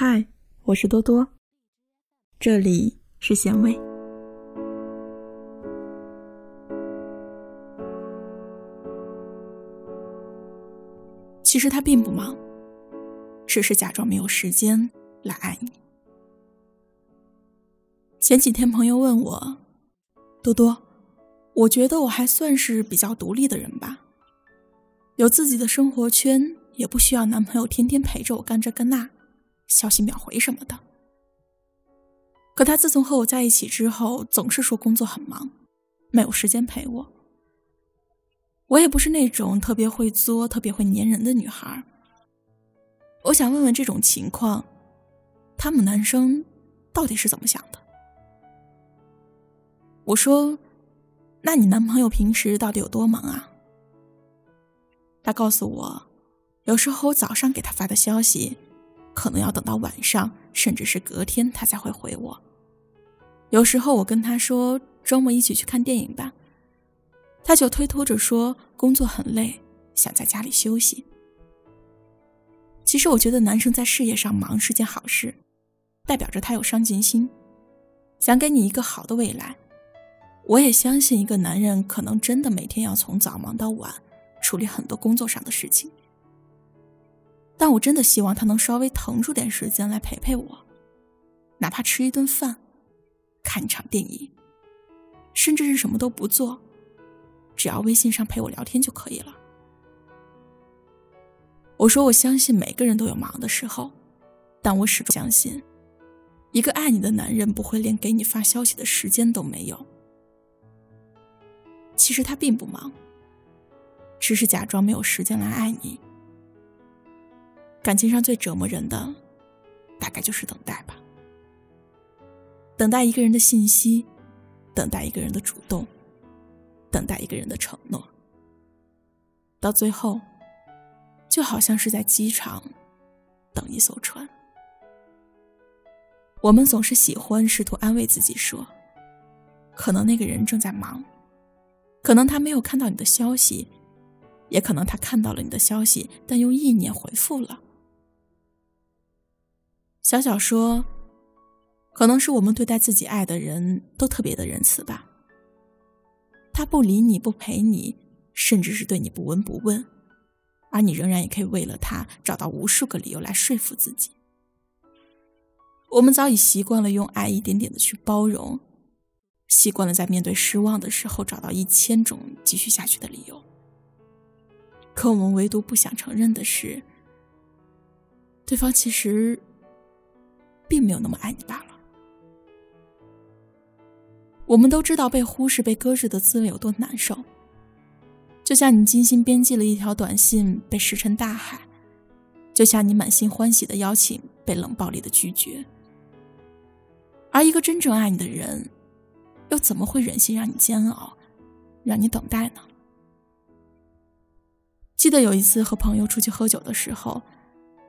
嗨，我是多多，这里是咸味。其实他并不忙，只是假装没有时间来爱你。前几天朋友问我，多多，我觉得我还算是比较独立的人吧，有自己的生活圈，也不需要男朋友天天陪着我干这干那。消息秒回什么的，可他自从和我在一起之后，总是说工作很忙，没有时间陪我。我也不是那种特别会作、特别会粘人的女孩。我想问问这种情况，他们男生到底是怎么想的？我说：“那你男朋友平时到底有多忙啊？”他告诉我，有时候早上给他发的消息。可能要等到晚上，甚至是隔天，他才会回我。有时候我跟他说周末一起去看电影吧，他就推脱着说工作很累，想在家里休息。其实我觉得男生在事业上忙是件好事，代表着他有上进心，想给你一个好的未来。我也相信一个男人可能真的每天要从早忙到晚，处理很多工作上的事情。但我真的希望他能稍微腾出点时间来陪陪我，哪怕吃一顿饭，看一场电影，甚至是什么都不做，只要微信上陪我聊天就可以了。我说我相信每个人都有忙的时候，但我始终相信，一个爱你的男人不会连给你发消息的时间都没有。其实他并不忙，只是假装没有时间来爱你。感情上最折磨人的，大概就是等待吧。等待一个人的信息，等待一个人的主动，等待一个人的承诺。到最后，就好像是在机场等一艘船。我们总是喜欢试图安慰自己说，可能那个人正在忙，可能他没有看到你的消息，也可能他看到了你的消息，但用意念回复了。小小说，可能是我们对待自己爱的人都特别的仁慈吧。他不理你不陪你，甚至是对你不闻不问，而你仍然也可以为了他找到无数个理由来说服自己。我们早已习惯了用爱一点点的去包容，习惯了在面对失望的时候找到一千种继续下去的理由。可我们唯独不想承认的是，对方其实。并没有那么爱你罢了。我们都知道被忽视、被搁置的滋味有多难受，就像你精心编辑了一条短信被石沉大海，就像你满心欢喜的邀请被冷暴力的拒绝。而一个真正爱你的人，又怎么会忍心让你煎熬，让你等待呢？记得有一次和朋友出去喝酒的时候，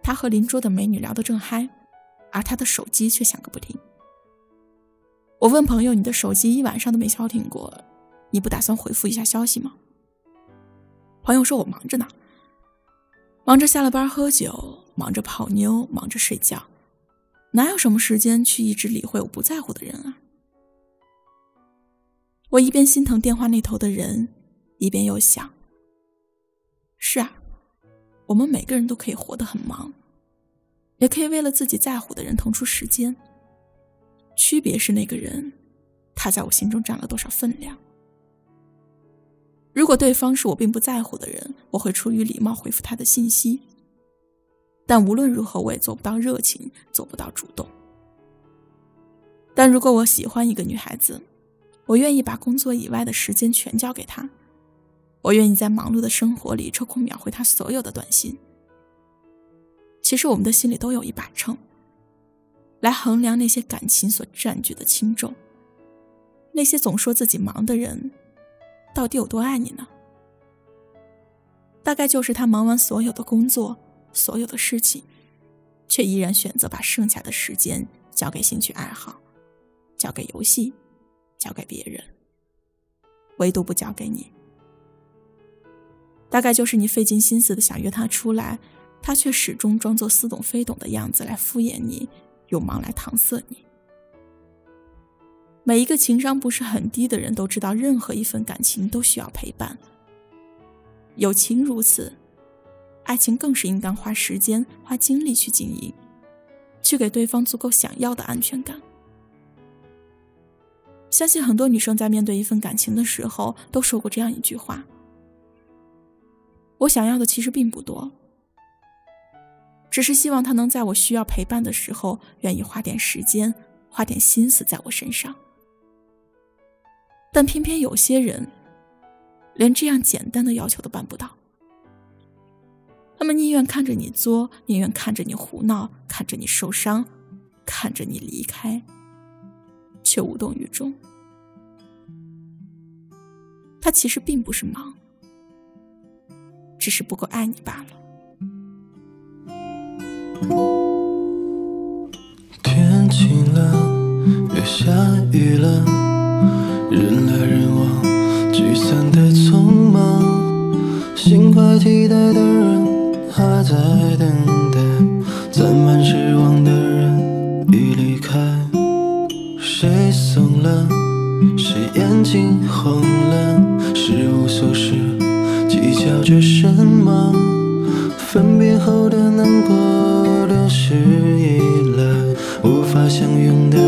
他和邻桌的美女聊得正嗨。而他的手机却响个不停。我问朋友：“你的手机一晚上都没消停过，你不打算回复一下消息吗？”朋友说：“我忙着呢，忙着下了班喝酒，忙着泡妞，忙着睡觉，哪有什么时间去一直理会我不在乎的人啊？”我一边心疼电话那头的人，一边又想：“是啊，我们每个人都可以活得很忙。”也可以为了自己在乎的人腾出时间。区别是那个人，他在我心中占了多少分量。如果对方是我并不在乎的人，我会出于礼貌回复他的信息。但无论如何，我也做不到热情，做不到主动。但如果我喜欢一个女孩子，我愿意把工作以外的时间全交给她，我愿意在忙碌的生活里抽空秒回他所有的短信。其实我们的心里都有一把秤，来衡量那些感情所占据的轻重。那些总说自己忙的人，到底有多爱你呢？大概就是他忙完所有的工作，所有的事情，却依然选择把剩下的时间交给兴趣爱好，交给游戏，交给别人，唯独不交给你。大概就是你费尽心思的想约他出来。他却始终装作似懂非懂的样子来敷衍你，用忙来搪塞你。每一个情商不是很低的人都知道，任何一份感情都需要陪伴。友情如此，爱情更是应当花时间、花精力去经营，去给对方足够想要的安全感。相信很多女生在面对一份感情的时候，都说过这样一句话：“我想要的其实并不多，只是希望他能在我需要陪伴的时候，愿意花点时间、花点心思在我身上。”但偏偏有些人，连这样简单的要求都办不到。他们宁愿看着你作，宁愿看着你胡闹，看着你受伤，看着你离开，却无动于衷。他其实并不是忙，只是不够爱你罢了。天晴了，又下雨了。人来人往，聚散的匆忙，心怀期待的人还在等待，攒满失望的是什么？分别后的难过，都是依赖无法相拥的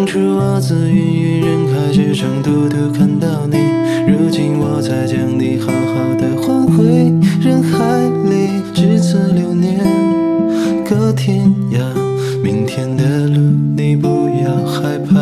当初我自芸芸人海之中独独看到你，如今我才将你好好的还回人海里。至此流年，隔天涯。明天的路，你不要害怕。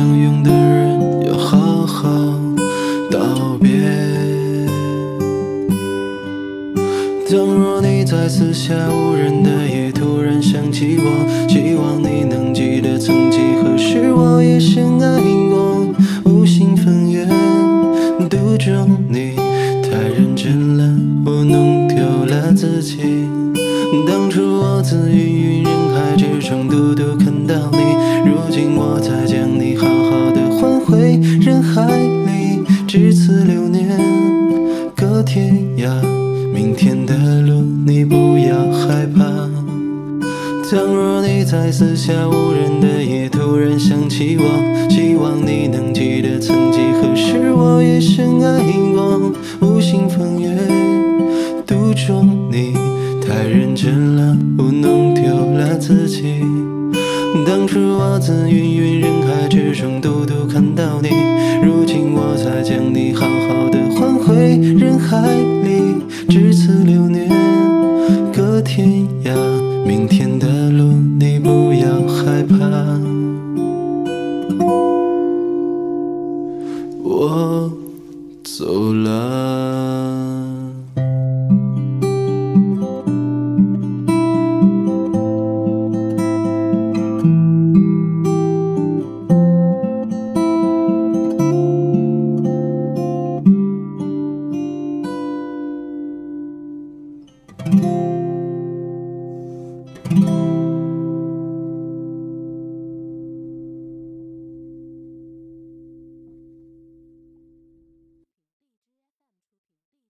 相拥的人要好好道别。倘若你在四下无人的夜，突然想起我，希望你能记得曾几何时，我也深爱过。无心风月，独钟你太认真了，我弄丢了自己。当初我自芸芸人海之中，独独看到你，的路，你不要害怕。倘若你在四下无人的夜突然想起我，希望你能记得曾几何时我也深爱过。无心风月，独钟你太认真了，我弄丢了自己。当初我自芸芸人海之中独独看到你，如今我才将你好好的还回人海